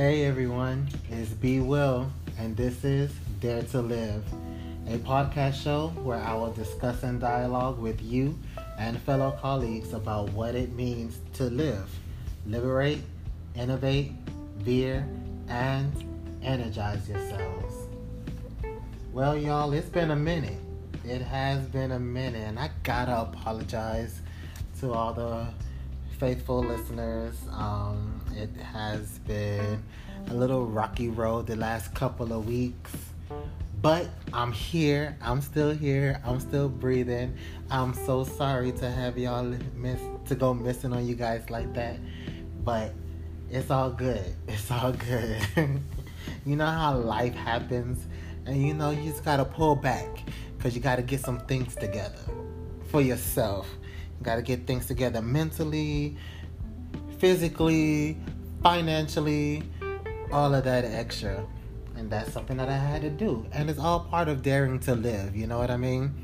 Hey everyone, it's B Will, and this is Dare to Live, a podcast show where I will discuss and dialogue with you and fellow colleagues about what it means to live, liberate, innovate, veer, and energize yourselves. Well, y'all, it's been a minute. It has been a minute, and I gotta apologize to all the faithful listeners. Um, it has been a little rocky road the last couple of weeks, but I'm here. I'm still here. I'm still breathing. I'm so sorry to have y'all miss to go missing on you guys like that, but it's all good. It's all good. you know how life happens, and you know you just gotta pull back because you gotta get some things together for yourself Got to get things together mentally, physically, financially, all of that extra. And that's something that I had to do. And it's all part of daring to live, you know what I mean?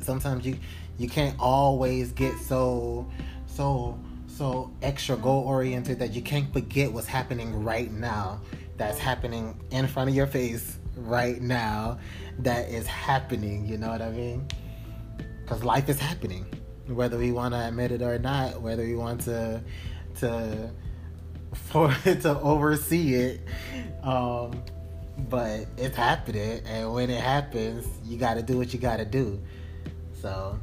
Sometimes you you can't always get so so so extra goal oriented that you can't forget what's happening right now. That's happening in front of your face right now. That is happening, you know what I mean? Cuz life is happening whether we want to admit it or not, whether we want to to for to oversee it. Um, but it's happening, and when it happens, you got to do what you got to do. So,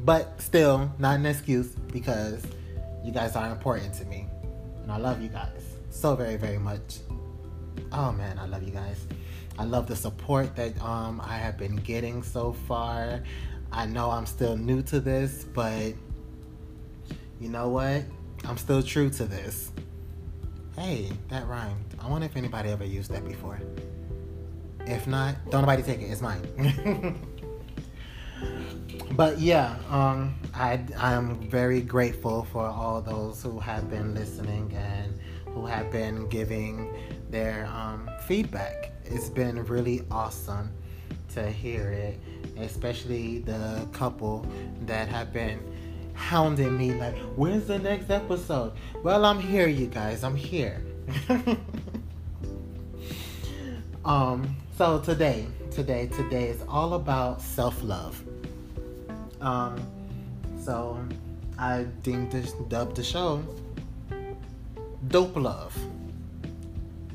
but still, not an excuse because you guys are important to me, and I love you guys so very, very much. Oh man, I love you guys. I love the support that um, I have been getting so far. I know I'm still new to this, but you know what? I'm still true to this. Hey, that rhymed. I wonder if anybody ever used that before. If not, don't nobody take it. It's mine. but yeah, um, I I am very grateful for all those who have been listening and who have been giving their um, feedback. It's been really awesome to hear it especially the couple that have been hounding me like, when's the next episode? Well, I'm here, you guys. I'm here. um, so today, today, today is all about self-love. Um, so I deemed this dubbed the show Dope Love.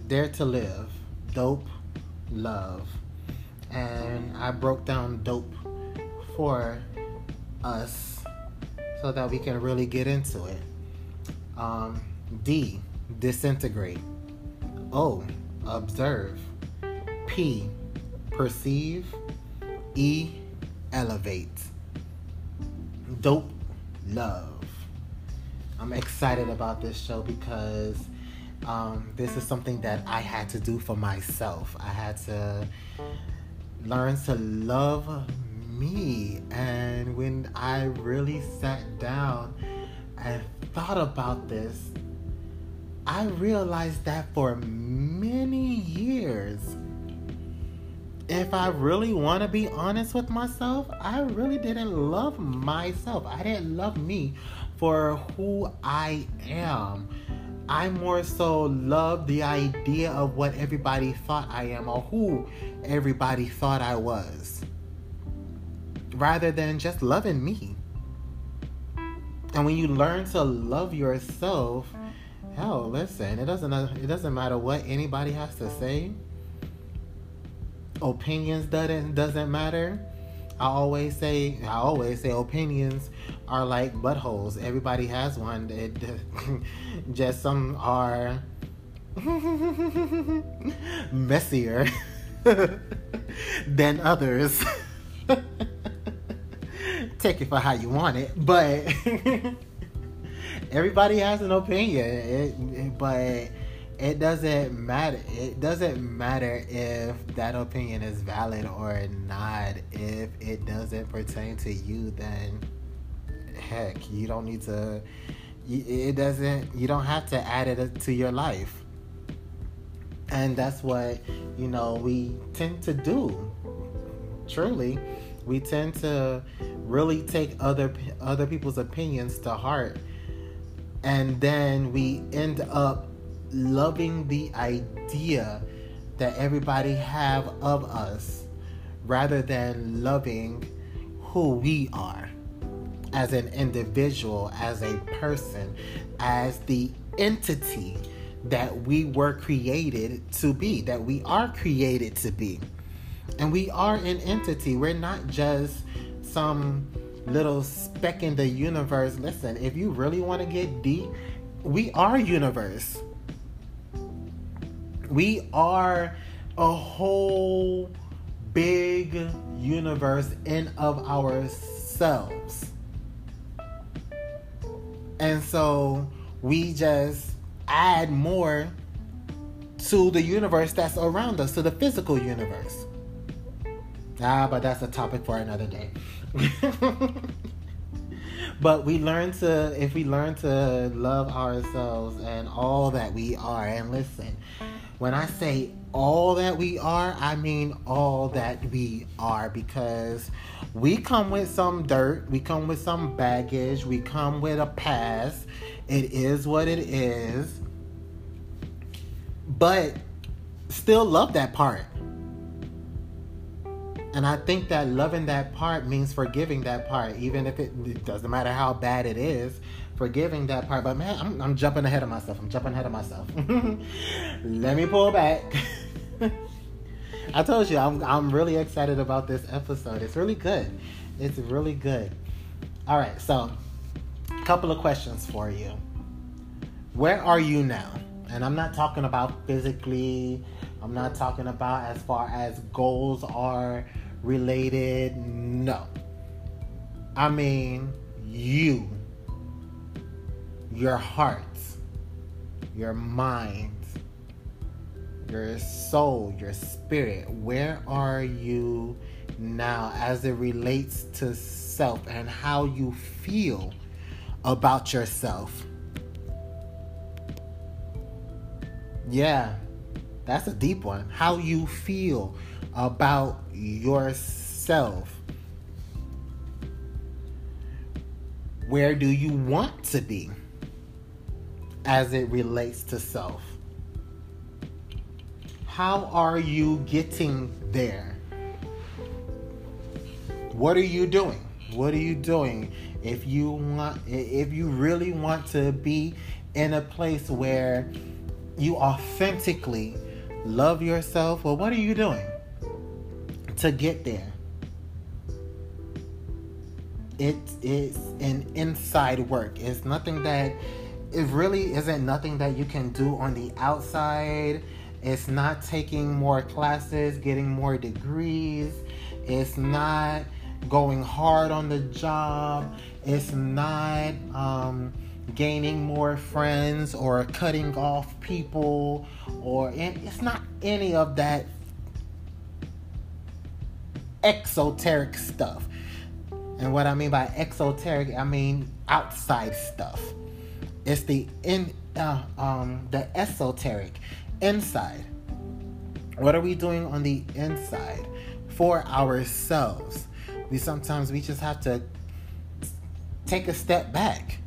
Dare to live. Dope love and I broke down dope for us so that we can really get into it. Um, D, disintegrate. O, observe. P, perceive. E, elevate. Dope love. I'm excited about this show because um, this is something that I had to do for myself. I had to learns to love me. And when I really sat down and thought about this, I realized that for many years, if I really want to be honest with myself, I really didn't love myself. I didn't love me for who I am. I more so love the idea of what everybody thought I am or who everybody thought I was rather than just loving me. And when you learn to love yourself, hell, listen, it doesn't it doesn't matter what anybody has to say. Opinions doesn't doesn't matter. I always say I always say opinions are like buttholes. Everybody has one. It, just some are messier than others. Take it for how you want it, but everybody has an opinion. It, it, but it doesn't matter. It doesn't matter if that opinion is valid or not. If it doesn't pertain to you, then heck, you don't need to. It doesn't. You don't have to add it to your life. And that's what you know we tend to do. Truly, we tend to really take other other people's opinions to heart, and then we end up loving the idea that everybody have of us rather than loving who we are as an individual, as a person, as the entity that we were created to be, that we are created to be. And we are an entity. We're not just some little speck in the universe. Listen, if you really want to get deep, we are universe. We are a whole big universe in of ourselves. And so we just add more to the universe that's around us, to the physical universe. Ah, but that's a topic for another day. but we learn to, if we learn to love ourselves and all that we are, and listen, when I say all that we are, I mean all that we are because we come with some dirt, we come with some baggage, we come with a past. It is what it is. But still love that part. And I think that loving that part means forgiving that part, even if it, it doesn't matter how bad it is, forgiving that part. But man, I'm, I'm jumping ahead of myself. I'm jumping ahead of myself. Let me pull back. I told you I'm I'm really excited about this episode. It's really good. It's really good. All right, so a couple of questions for you. Where are you now? And I'm not talking about physically. I'm not talking about as far as goals are related. No. I mean, you, your heart, your mind, your soul, your spirit. Where are you now as it relates to self and how you feel about yourself? Yeah, that's a deep one. How you feel about yourself. Where do you want to be as it relates to self? How are you getting there? What are you doing? What are you doing? If you want if you really want to be in a place where you authentically love yourself, well what are you doing? to get there. It is an inside work. It's nothing that it really isn't nothing that you can do on the outside. It's not taking more classes, getting more degrees. It's not going hard on the job. It's not um, gaining more friends or cutting off people or it's not any of that exoteric stuff. And what I mean by exoteric, I mean outside stuff. It's the in uh, um, the esoteric inside. What are we doing on the inside for ourselves? We sometimes we just have to take a step back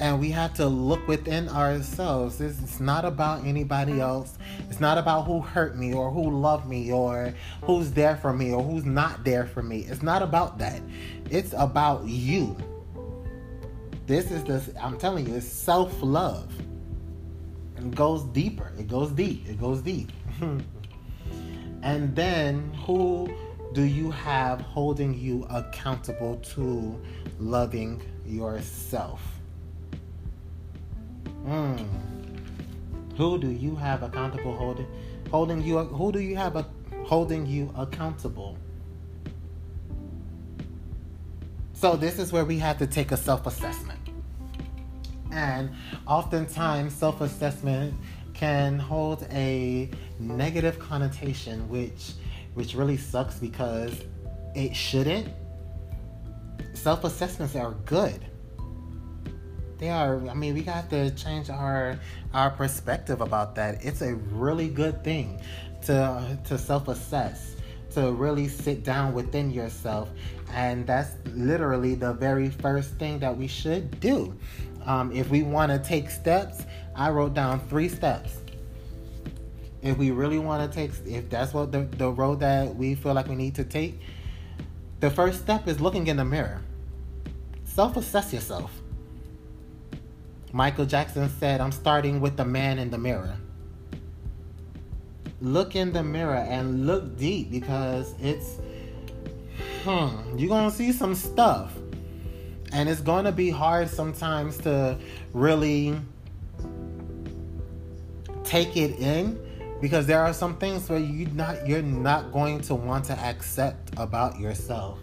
and we have to look within ourselves. It's not about anybody else. It's not about who hurt me or who loved me or who's there for me or who's not there for me. It's not about that. It's about you. This is the, I'm telling you, it's self love. It goes deeper. It goes deep. It goes deep. and then who do you have holding you accountable to loving yourself? Mm. Who do you have accountable holding holding you who do you have a, holding you accountable? So this is where we have to take a self-assessment. And oftentimes self-assessment can hold a negative connotation which which really sucks because it shouldn't. Self-assessments are good they are i mean we got to change our our perspective about that it's a really good thing to to self-assess to really sit down within yourself and that's literally the very first thing that we should do Um, if we want to take steps, I wrote down three steps. If we really want to take, if that's what the, the road that we feel like we need to take, the first step is looking in the mirror. Self assess yourself. Michael Jackson said, I'm starting with the man in the mirror. Look in the mirror and look deep because it's, hmm, you're to see some stuff. And it's to be hard sometimes to really take it in because there are some things where you not you're not going to want to accept about yourself.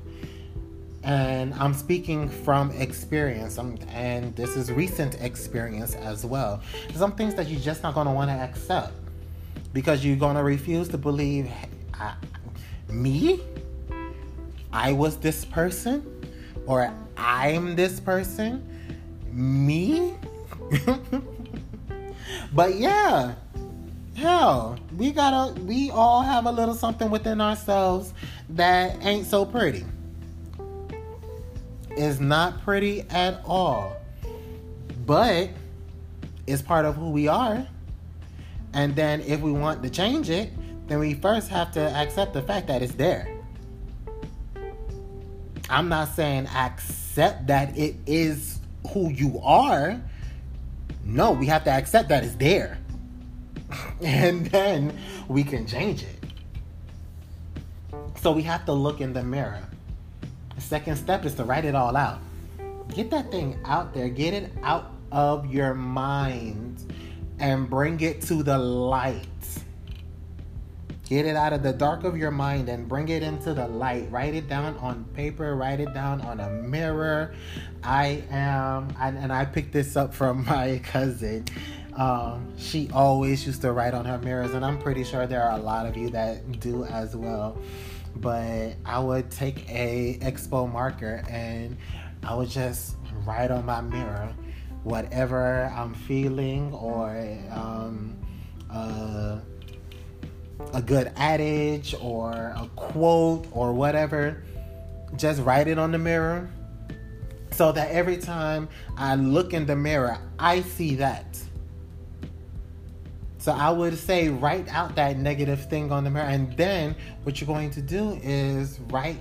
And i'm speaking from experience I'm, and this is recent experience as well. Some things that you're just not going to want to accept because you're going to refuse to believe I, me? I was this person? Or i'm this person? Me? But yeah hell, we gotta, we all have a little something within ourselves that ain't so pretty. It's not pretty at all, but it's part of who we are. And then if we want to change it, then we first have to accept the fact that it's there. I'm not saying accept that it is who you are. No, we have to accept that it's there. and then we can change it. So we have to look in the mirror. The second step is to write it all out. Get that thing out there, get it out of your mind and bring it to the light. Get it out of the dark of your mind and bring it into the light. Write it down on paper, write it down on a mirror. I am, and I picked this up from my cousin. Um, she always used to write on her mirrors, and I'm pretty sure there are a lot of you that do as well. But I would take a expo marker and I would just write on my mirror whatever I'm feeling or um, uh, a good adage or a quote or whatever. Just write it on the mirror so that every time I look in the mirror, I see that. So I would say write out that negative thing on the mirror, and then what you're going to do is write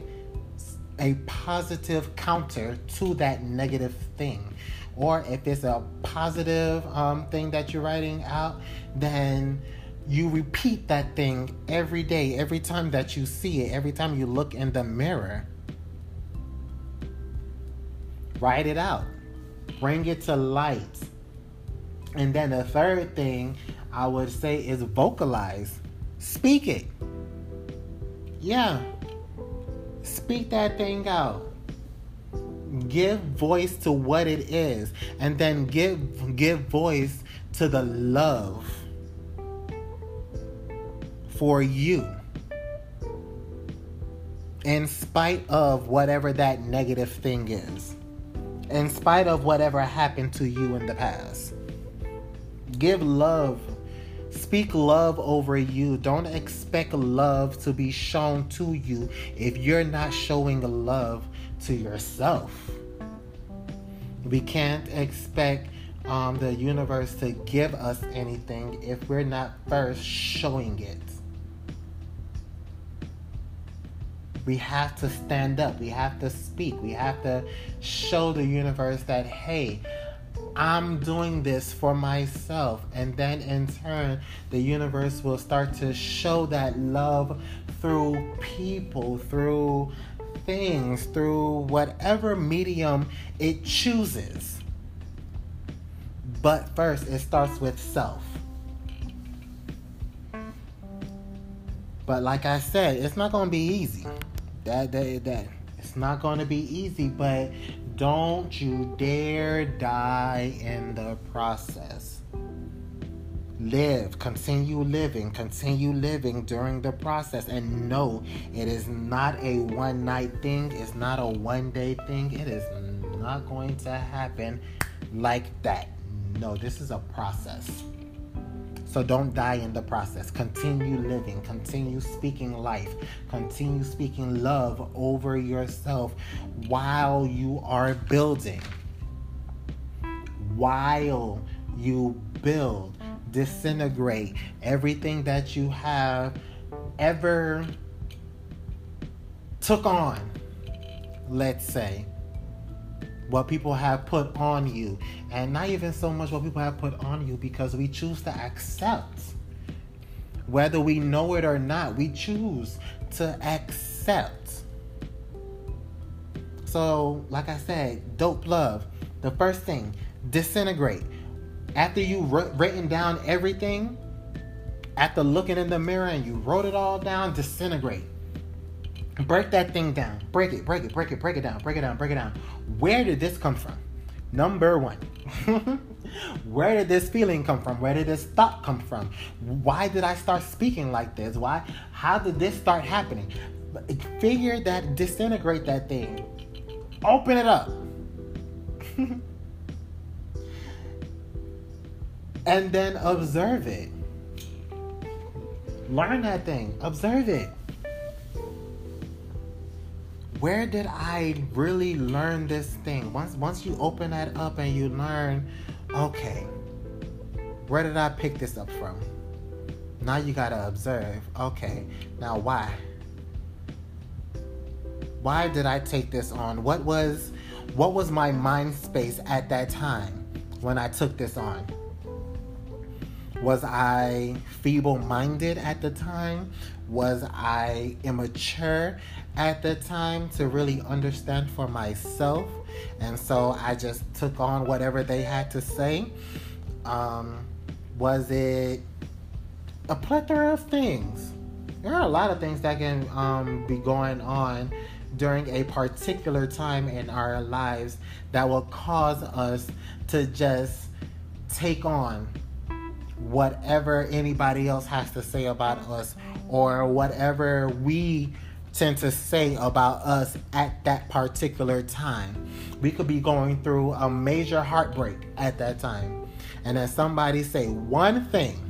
a positive counter to that negative thing. Or if it's a positive um, thing that you're writing out, then you repeat that thing every day, every time that you see it, every time you look in the mirror. Write it out, bring it to light. And then the third thing I would say is vocalize. Speak it. Yeah. Speak that thing out. Give voice to what it is and then give give voice to the love for you. In spite of whatever that negative thing is. In spite of whatever happened to you in the past. Give love Speak love over you. Don't expect love to be shown to you if you're not showing love to yourself. We can't expect um, the universe to give us anything if we're not first showing it. We have to stand up. We have to speak. We have to show the universe that, hey, I'm doing this for myself. And then in turn, the universe will start to show that love through people, through things, through whatever medium it chooses. But first, it starts with self. But like I said, it's not going to be easy. That, that, that. It's not going to be easy, but don't you dare die in the process. Live, continue living, continue living during the process. And no, it is not a one night thing, it's not a one day thing. It is not going to happen like that. No, this is a process. So don't die in the process. Continue living, continue speaking life, continue speaking love over yourself while you are building. while you build, disintegrate everything that you have ever took on, let's say, what people have put on you, and not even so much what people have put on you because we choose to accept. Whether we know it or not, we choose to accept. So, like I said, dope love. The first thing, disintegrate. After you written down everything, after looking in the mirror and you wrote it all down, disintegrate. Break that thing down. Break it, break it, break it, break it down, break it down, break it down. Where did this come from? Number one. Where did this feeling come from? Where did this thought come from? Why did I start speaking like this? Why? How did this start happening? Figure that, disintegrate that thing. Open it up. and then observe it. Learn that thing. Observe it where did I really learn this thing? Once once you open that up and you learn, okay, where did I pick this up from? Now you gotta observe. Okay, now why? Why did I take this on? What was what was my mind space at that time when I took this on? Was I feeble minded at the time? Was I immature at the time to really understand for myself? And so I just took on whatever they had to say. Um, was it a plethora of things? There are a lot of things that can um, be going on during a particular time in our lives that will cause us to just take on whatever anybody else has to say about us or whatever we tend to say about us at that particular time. We could be going through a major heartbreak at that time. And then somebody say one thing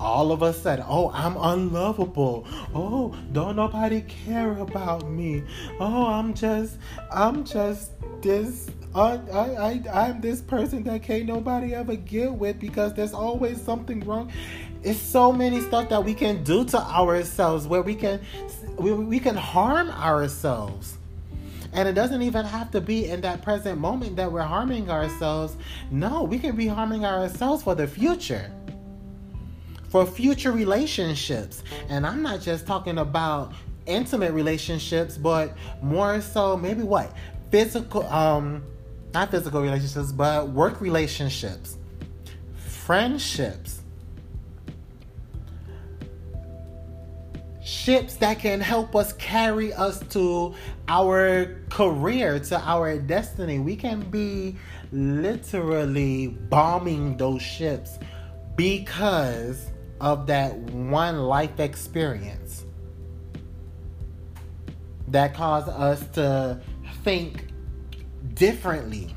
all of us said, Oh, I'm unlovable. Oh, don't nobody care about me. Oh, I'm just, I'm just this I, I, I, am this person that can't nobody ever get with because there's always something wrong. It's so many stuff that we can do to ourselves where we can, we, we can harm ourselves. And it doesn't even have to be in that present moment that we're harming ourselves. No, we can be harming ourselves for the future. For future relationships. And I'm not just talking about intimate relationships, but more so maybe what? Physical um not physical relationships, but work relationships, friendships, ships that can help us carry us to our career, to our destiny. We can be literally bombing those ships because of that one life experience that caused us to think differently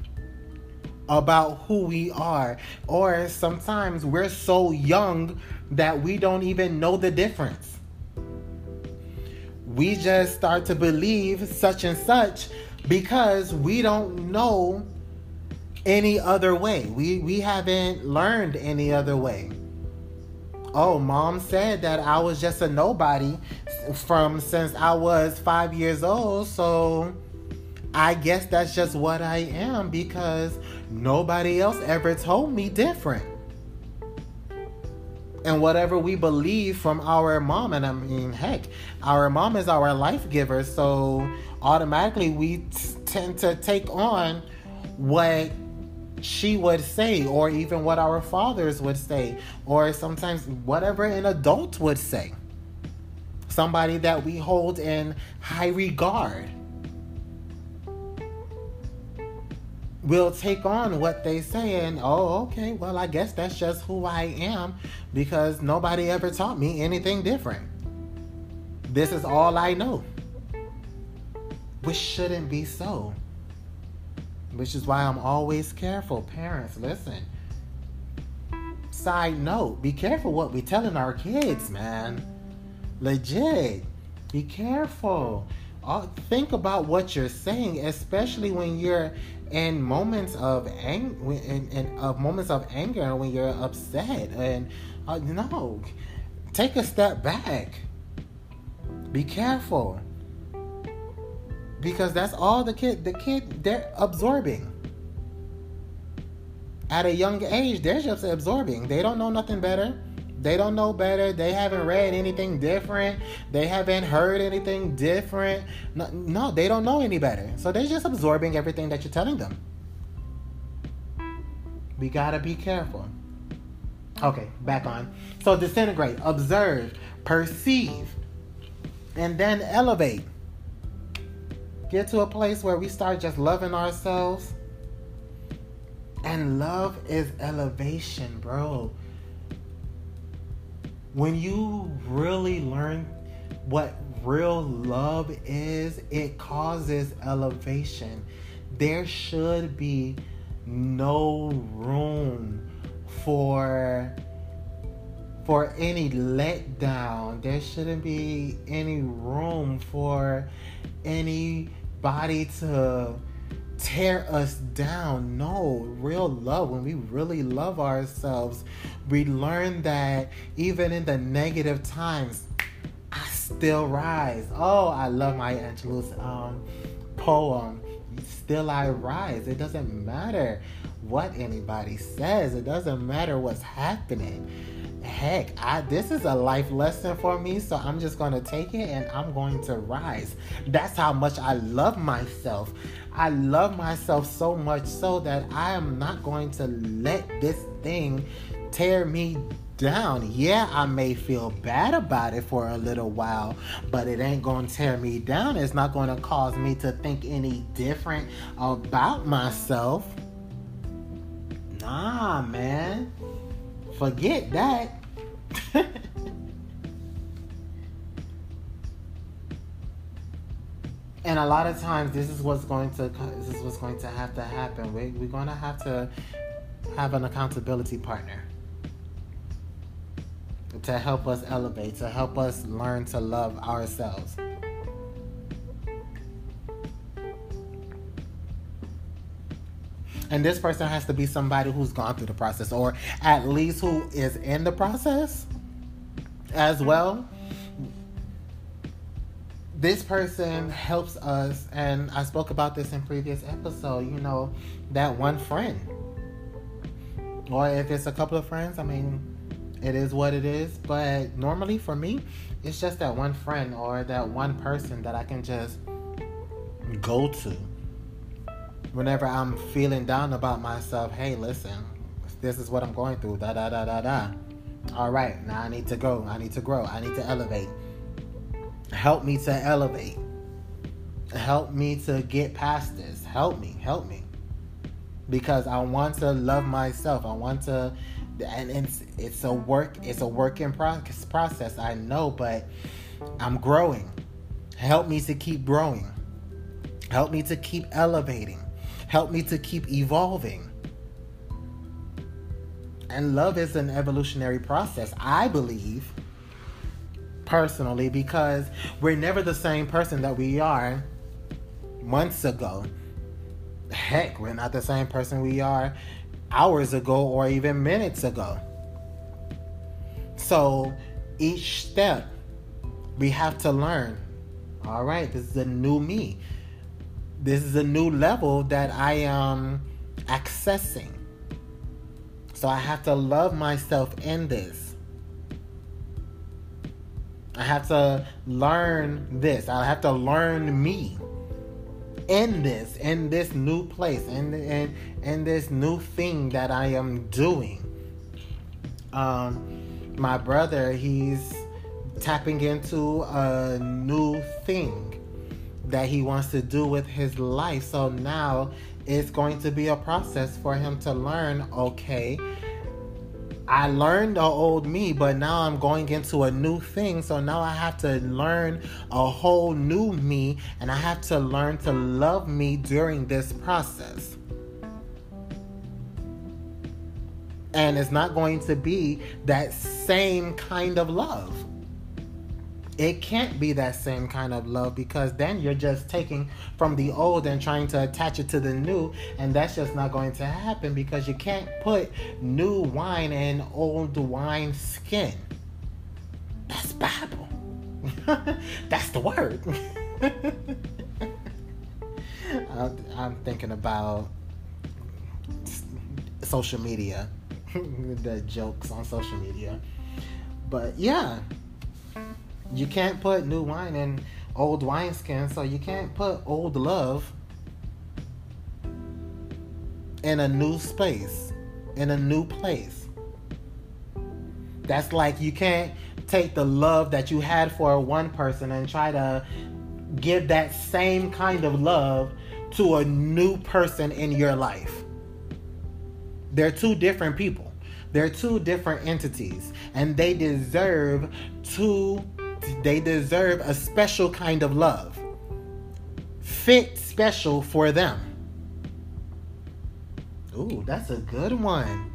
about who we are. Or sometimes we're so young that we don't even know the difference. We just start to believe such and such because we don't know any other way. We we haven't learned any other way. Oh, mom said that I was just a nobody from since I was 5 years old, so I guess that's just what I am because nobody else ever told me different. And whatever we believe from our mom, and I mean, heck, our mom is our life giver, so automatically we t- tend to take on what she would say, or even what our fathers would say, or sometimes whatever an adult would say. Somebody that we hold in high regard. Will take on what they say and oh okay well i guess that's just who i am because nobody ever taught me anything different. This is all i know which shouldn't be so which is why i'm always careful. Parents listen. Side note be careful what we telling our kids man. Legit. Be careful think about what you're saying, especially when you're in moments of anger, in, in moments of anger, when you're upset, and uh, no, take a step back. Be careful, because that's all the kid. The kid they're absorbing at a young age. They're just absorbing. They don't know nothing better they don't know better. They haven't read anything different. They haven't heard anything different. No, no, they don't know any better. So they're just absorbing everything that you're telling them. We gotta be careful. Okay, back on. So disintegrate, observe, perceive, and then elevate. Get to a place where we start just loving ourselves. And love is elevation, bro when you really learn what real love is, it causes elevation. There should be no room for for any letdown. There shouldn't be any room for anybody to tear us down. No, real love, when we really love ourselves, we learn that even in the negative times, I still rise. Oh, I love Maya Angelou's um, poem, Still I Rise. It doesn't matter what anybody says, it doesn't matter what's happening heck, I this is a life lesson for me, so I'm just gonna take it and I'm going to rise. That's how much I love myself. I love myself so much so that I am not going to let this thing tear me down. Yeah, I may feel bad about it for a little while, but it ain't gonna tear me down. It's not gonna cause me to think any different about myself. Nah, man. Forget that. and a lot of times this is what's going to this is what's going to have to happen we, we're to have to have an accountability partner to help us elevate to help us learn to love ourselves And this person has to be somebody who's gone through the process or at least who is in the process as well. This person helps us, and I spoke about this in previous episode, you know, that one friend. Or if it's a couple of friends, I mean, it is what it is. But normally for me, it's just that one friend or that one person that I can just go to whenever I'm feeling down about myself, hey, listen, this is what I'm going through, da da da da da. All right, now I need to go, I need to grow, I need to elevate. Help me to elevate. Help me to get past this. Help me, help me. Because I want to love myself. I want to and it's it's a work it's a work in process I know but I'm growing help me to keep growing help me to keep elevating Help me to keep evolving. And love is an evolutionary process, I believe, personally, because we're never the same person that we are months ago. Heck, we're not the same person we are hours ago or even minutes ago. So each step we have to learn. All right, this is a new me this is a new level that I am accessing. So I have to love myself in this. I have to learn this. I have to learn me in this, in this new place, in in, in this new thing that I am doing. Um, my brother, he's tapping into a new thing that he wants to do with his life. So now it's going to be a process for him to learn okay, I learned the old me, but now I'm going into a new thing. So now I have to learn a whole new me, and I have to learn to love me during this process. And it's not going to be that same kind of love. It can't be that same kind of love because then you're just taking from the old and trying to attach it to the new and that's just not going to happen because you can't put new wine in old wine skin. That's bible. That's the word. I'm thinking about social media the jokes on social media. But yeah you can't put new wine in old wineskin, so you can't put old love in a new space, in a new place. That's like you can't take the love that you had for one person and try to give that same kind of love to a new person in your life. They're two different people. They're two different entities and they deserve two they deserve a special kind of love. Fit special for them. Ooh, that's a good one.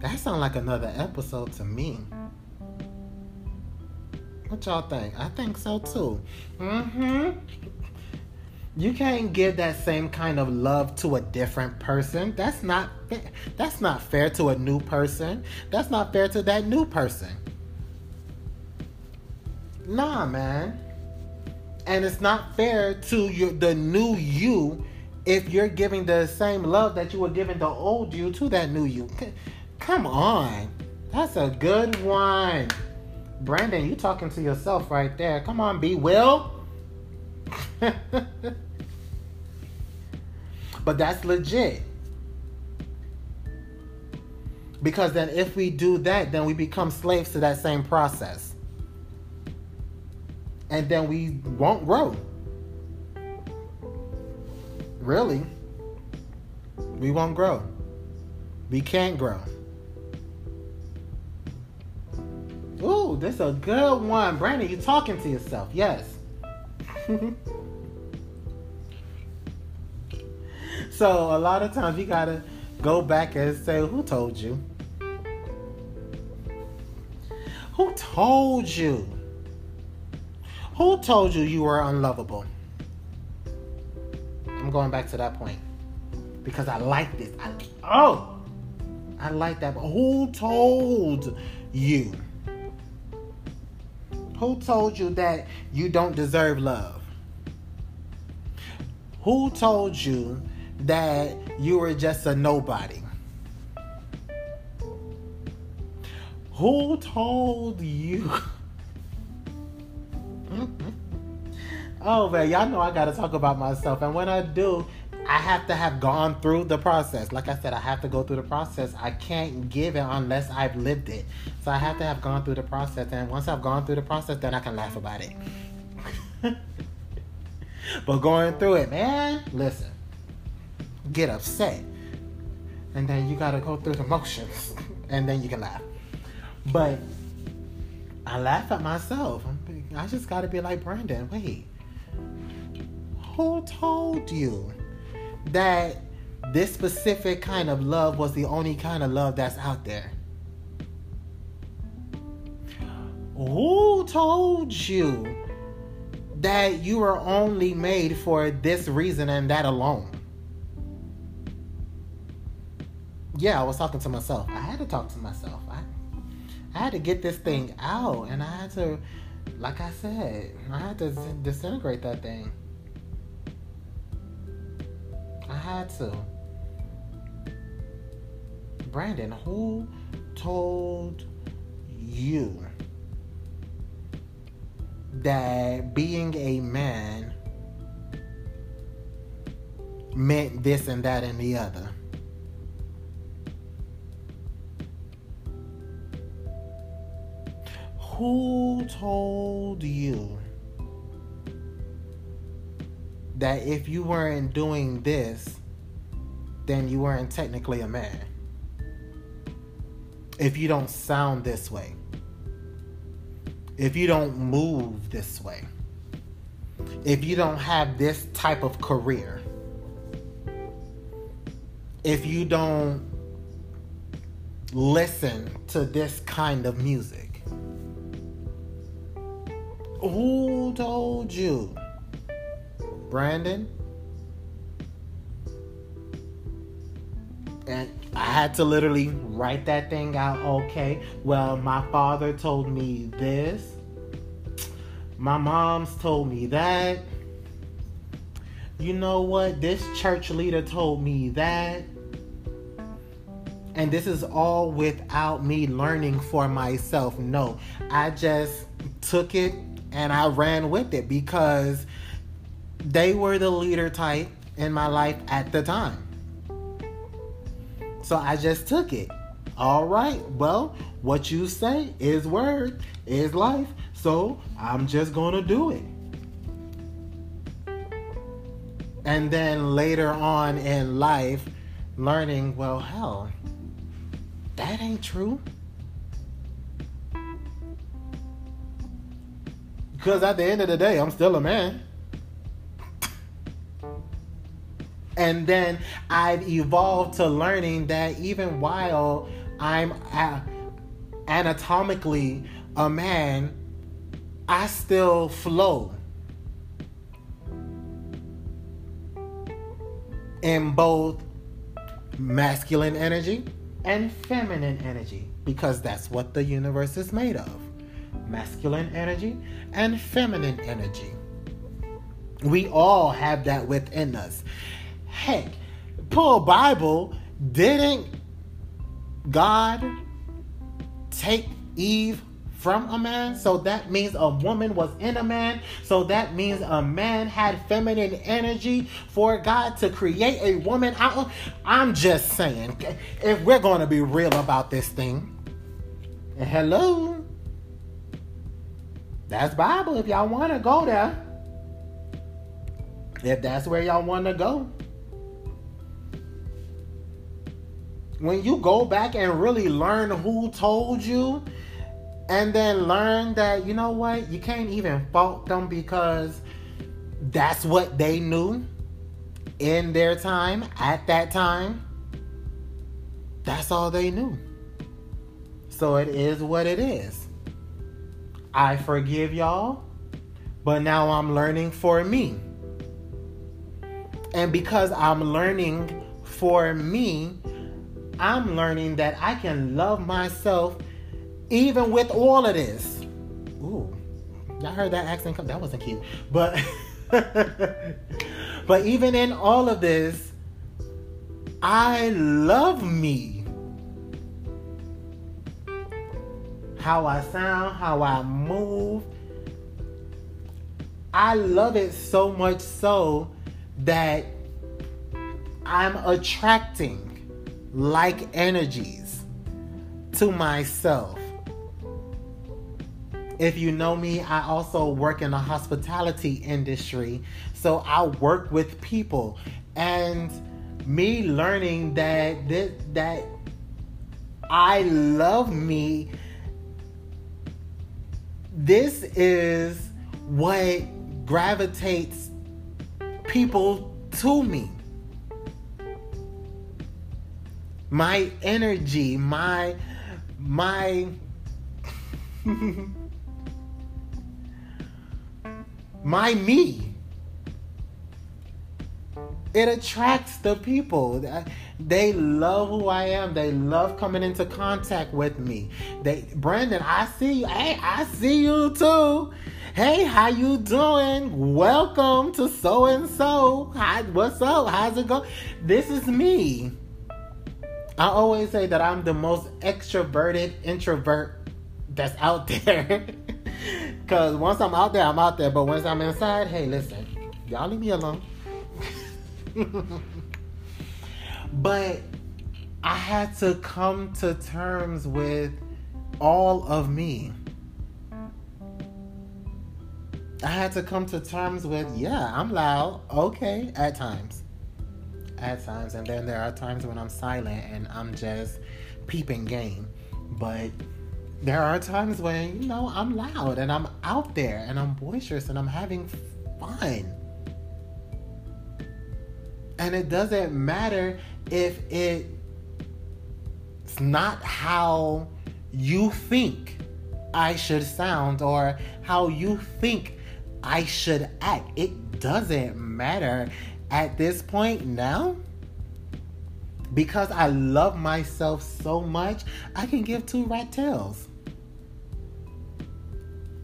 That sounds like another episode to me. What y'all think? I think so too. Mm-hmm. You can't give that same kind of love to a different person. That's not that's not fair to a new person. That's not fair to that new person. Nah, man. And it's not fair to your, the new you if you're giving the same love that you were giving the old you to that new you. Come on. That's a good one. Brandon, you talking to yourself right there. Come on, B Will. but that's legit. Because then if we do that, then we become slaves to that same process and then we won't grow. Really, we won't grow. We can't grow. Ooh, this is a good one. Brandon, you talking to yourself. Yes. so a lot of times you gotta go back and say, who told you? Who told you? Who told you you were unlovable? I'm going back to that point because I like this. I, oh, I like that. But Who told you? Who told you that you don't deserve love? Who told you that you were just a nobody? Who told you? oh man, y'all know I gotta talk about myself, and when I do, I have to have gone through the process. Like I said, I have to go through the process. I can't give it unless I've lived it. So I have to have gone through the process, and once I've gone through the process, then I can laugh about it. but going through it, man, listen, get upset, and then you gotta go through the motions, and then you can laugh. But I laugh at myself. I just gotta be like Brandon. Wait, who told you that this specific kind of love was the only kind of love that's out there? Who told you that you were only made for this reason and that alone? Yeah, I was talking to myself. I had to talk to myself. I I had to get this thing out, and I had to, like I said, I had to disintegrate that thing. Had to. Brandon, who told you that being a man meant this and that and the other? Who told you that if you weren't doing this, then you weren't technically a man? If you don't sound this way, if you don't move this way, if you don't have this type of career, if you don't listen to this kind of music, Who told you? Brandon? And I had to literally write that thing out. Okay, well, my father told me this. My mom's told me that. You know what? This church leader told me that. And this is all without me learning for myself. No, I just took it and I ran with it because they were the leader type in my life at the time. So I just took it. All right, well, what you say is word, is life. So I'm just gonna do it. And then later on in life, learning, well, hell, that ain't true. Because at the end of the day, I'm still a man. And then I've evolved to learning that even while I'm anatomically a man, I still flow in both masculine energy and feminine energy because that's what the universe is made of masculine energy and feminine energy. We all have that within us. Heck, Paul Bible didn't God take Eve from a man. So that means a woman was in a man. So that means a man had feminine energy for God to create a woman out. I'm just saying, if we're going to be real about this thing, hello. That's Bible if y'all want to go there. If that's where y'all want to go. When you go back and really learn who told you, and then learn that, you know what, you can't even fault them because that's what they knew in their time, at that time. That's all they knew. So it is what it is. I forgive y'all, but now I'm learning for me. And because I'm learning for me, I'm learning that I can love myself even with all of this. Ooh, y'all heard that accent come? That wasn't cute. But but even in all of this, I love me. how I sound, how I move. I love it so much so that I'm attracting like energies to myself. If you know me, I also work in the hospitality industry. So I work with people and me learning that this, that I love me this is what gravitates people to me. My energy, my my my me. It attracts the people. They love who I am. They love coming into contact with me. They Brandon, I see you. Hey, I see you too. Hey, how you doing? Welcome to so and so. What's up? How's it going? This is me. I always say that I'm the most extroverted introvert that's out there. Cause once I'm out there, I'm out there. But once I'm inside, hey, listen, y'all leave me alone. But I had to come to terms with all of me. I had to come to terms with, yeah, I'm loud, okay, at times. At times. And then there are times when I'm silent and I'm just peeping game. But there are times when, you know, I'm loud and I'm out there and I'm boisterous and I'm having fun. And it doesn't matter if it's not how you think I should sound or how you think I should act. It doesn't matter at this point now. Because I love myself so much, I can give two rat tails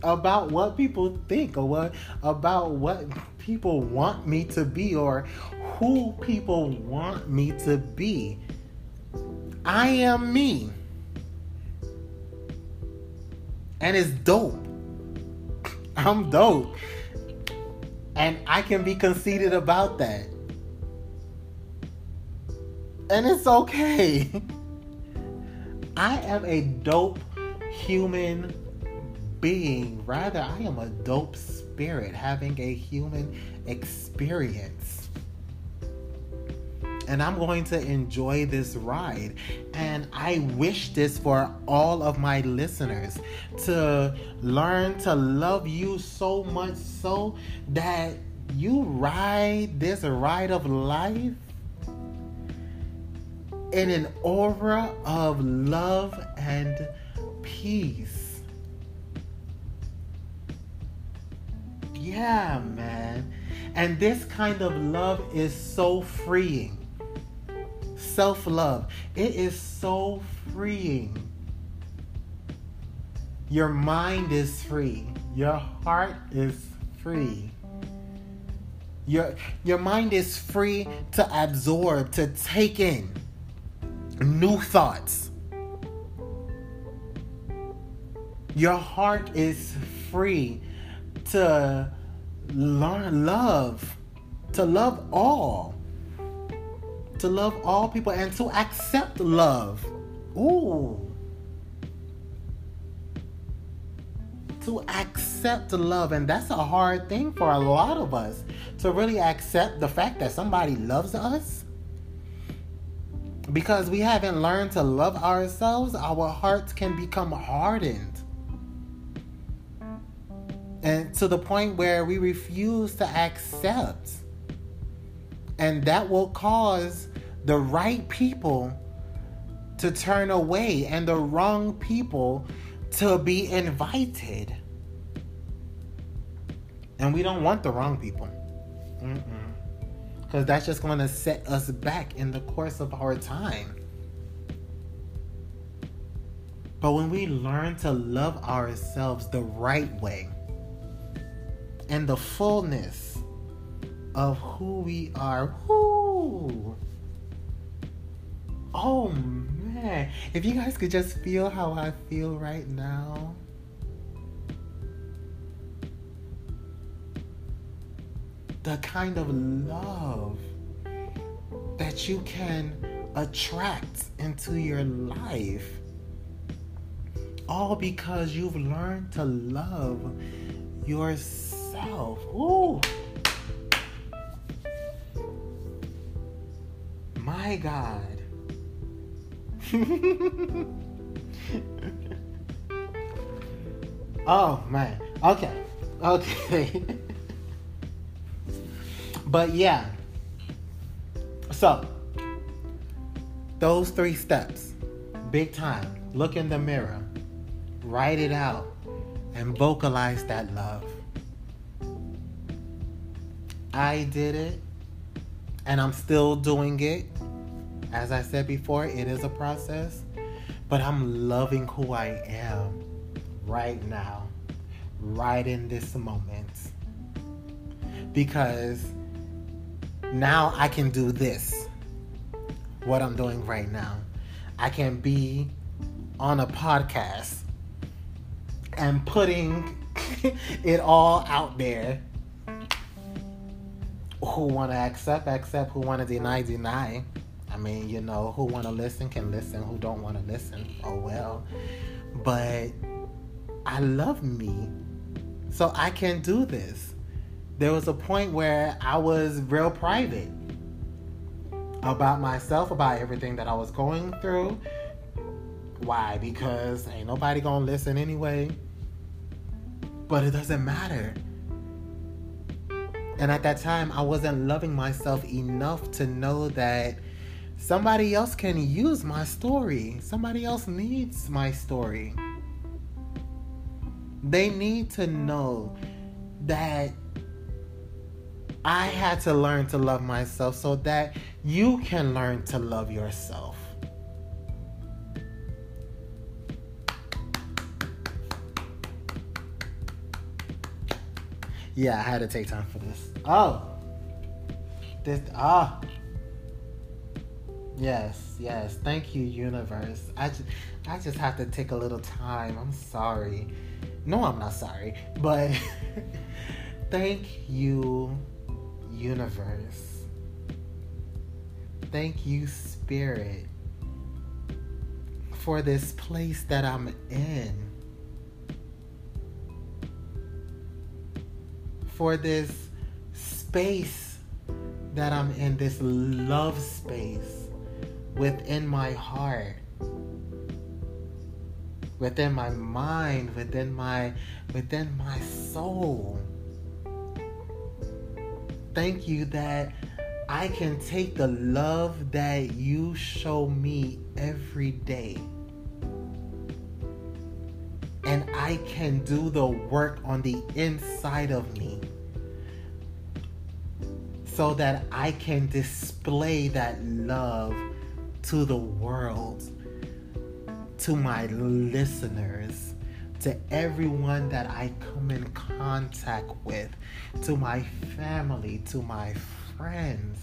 about what people think or what about what people want me to be or who people want me to be. I am me. And it's dope. I'm dope. And I can be conceited about that. And it's okay. I am a dope human being. Rather, I am a dope spirit having a human experience. And I'm going to enjoy this ride. And I wish this for all of my listeners to learn to love you so much so that you ride this ride of life in an aura of love and peace. Yeah, man. And this kind of love is so freeing. Self love. It is so freeing. Your mind is free. Your heart is free. Your, your mind is free to absorb, to take in new thoughts. Your heart is free to learn love, to love all, to love all people, and to accept love. Ooh. To accept love, and that's a hard thing for a lot of us to really accept the fact that somebody loves us. Because we haven't learned to love ourselves, our hearts can become hardened and to the point where we refuse to accept. And that will cause the right people to turn away and the wrong people to be invited. And we don't want the wrong people. Because that's just going to set us back in the course of our time. But when we learn to love ourselves the right way, and the fullness of who we are. Woo! Oh man, if you guys could just feel how I feel right now. The kind of love that you can attract into your life. All because you've learned to love yourself. Ooh. My God. oh man. Okay. Okay. but yeah. So, those three steps, big time. Look in the mirror, write it out, and vocalize that love. I did it and I'm still doing it. As I said before, it is a process, but I'm loving who I am right now, right in this moment. Because now I can do this, what I'm doing right now. I can be on a podcast and putting it all out there who want to accept, accept. Who want to deny, deny. I mean, you know, who want to listen can listen. Who don't want to listen, oh well. But I love me, so I can do this. There was a point where I was real private about myself, about everything that I was going through. Why? Because ain't nobody gonna listen anyway. But it doesn't matter and at that time, I wasn't loving myself enough to know that somebody else can use my story. Somebody else needs my story. They need to know that I had to learn to love myself so that you can learn to love yourself. Yeah, I had to take time for this. Oh. This ah. Yes, yes. Thank you, universe. I just I just have to take a little time. I'm sorry. No, I'm not sorry. But thank you, universe. Thank you, spirit, for this place that I'm in. For this space that I'm in, this love space within my heart within my mind within my within my soul. Thank you that I can take the love that you show me every day. And I can do the work on the inside of me so that I can display that love to the world, to my listeners, to everyone that I come in contact with, to my family, to my friends.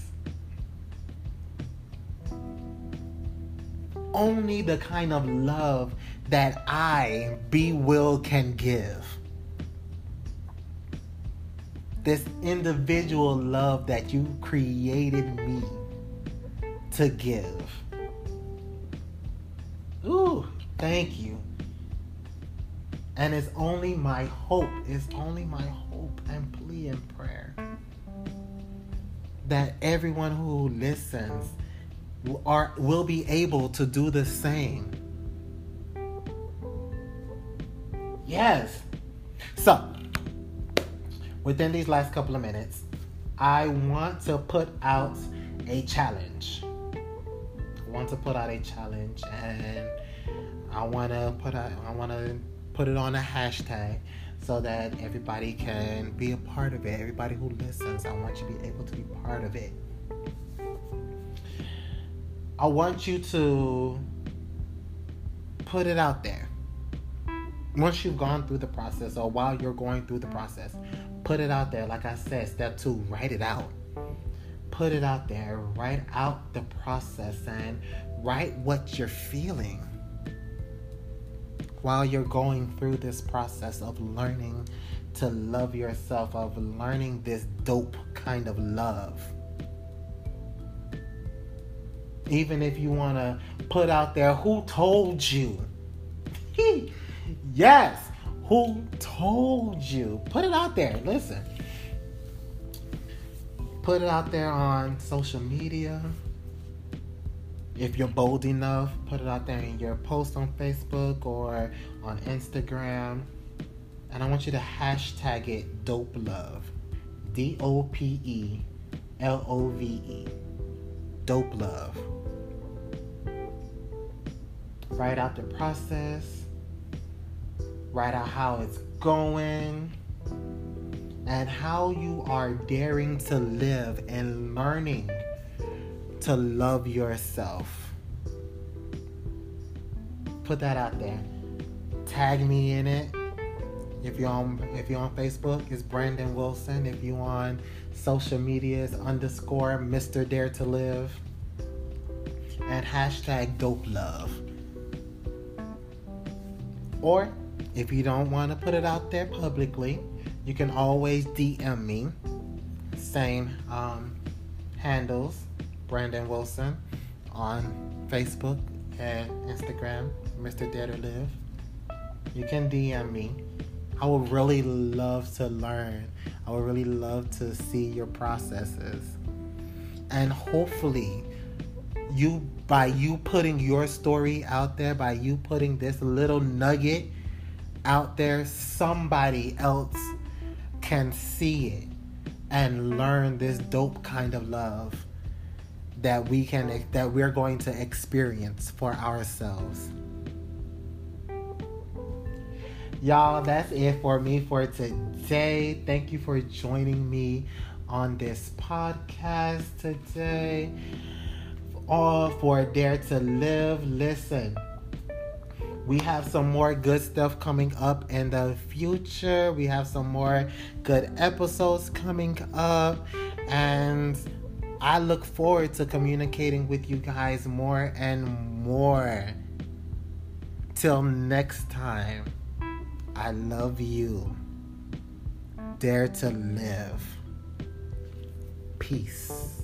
Only the kind of love that I, B Will, can give. This individual love that you created me to give. Ooh, thank you. And it's only my hope, it's only my hope and plea and prayer that everyone who listens are, will be able to do the same. Yes. So, within these last couple of minutes, I want to put out a challenge want to put out a challenge and I want to put out, I want to put it on a hashtag so that everybody can be a part of it. Everybody who listens, I want you to be able to be part of it. I want you to put it out there. Once you've gone through the process or while you're going through the process, put it out there. Like I said, step two, write it out put it out there, write out the process and write what you're feeling while you're going through this process of learning to love yourself, of learning this dope kind of love. Even if you want to put out there, who told you? yes, who told you? Put it out there. Listen put it out there on social media. If you're bold enough, put it out there in your post on Facebook or on Instagram. And I want you to hashtag it dope love. D O P E L O V E. Dope love. Write out the process. Write out how it's going and how you are daring to live and learning to love yourself. Put that out there. Tag me in it. If you're on if you're on Facebook, it's Brandon Wilson. If you're on social media, it's underscore Mr. Dare to Live. And hashtag dope love. Or if you don't want to put it out there publicly, you can always DM me. Same um, handles, Brandon Wilson on Facebook and Instagram, Mr. Dare to Live. You can DM me. I would really love to learn. I would really love to see your processes. And hopefully, you by you putting your story out there, by you putting this little nugget out there, somebody else can see it and learn this dope kind of love that we can that we're going to experience for ourselves. Y'all, that's it for me for today. Thank you for joining me on this podcast today. All for Dare to Live. Listen, we have some more good stuff coming up in the future. We have some more good episodes coming up. And I look forward to communicating with you guys more and more. Till next time, I love you. Dare to live. Peace.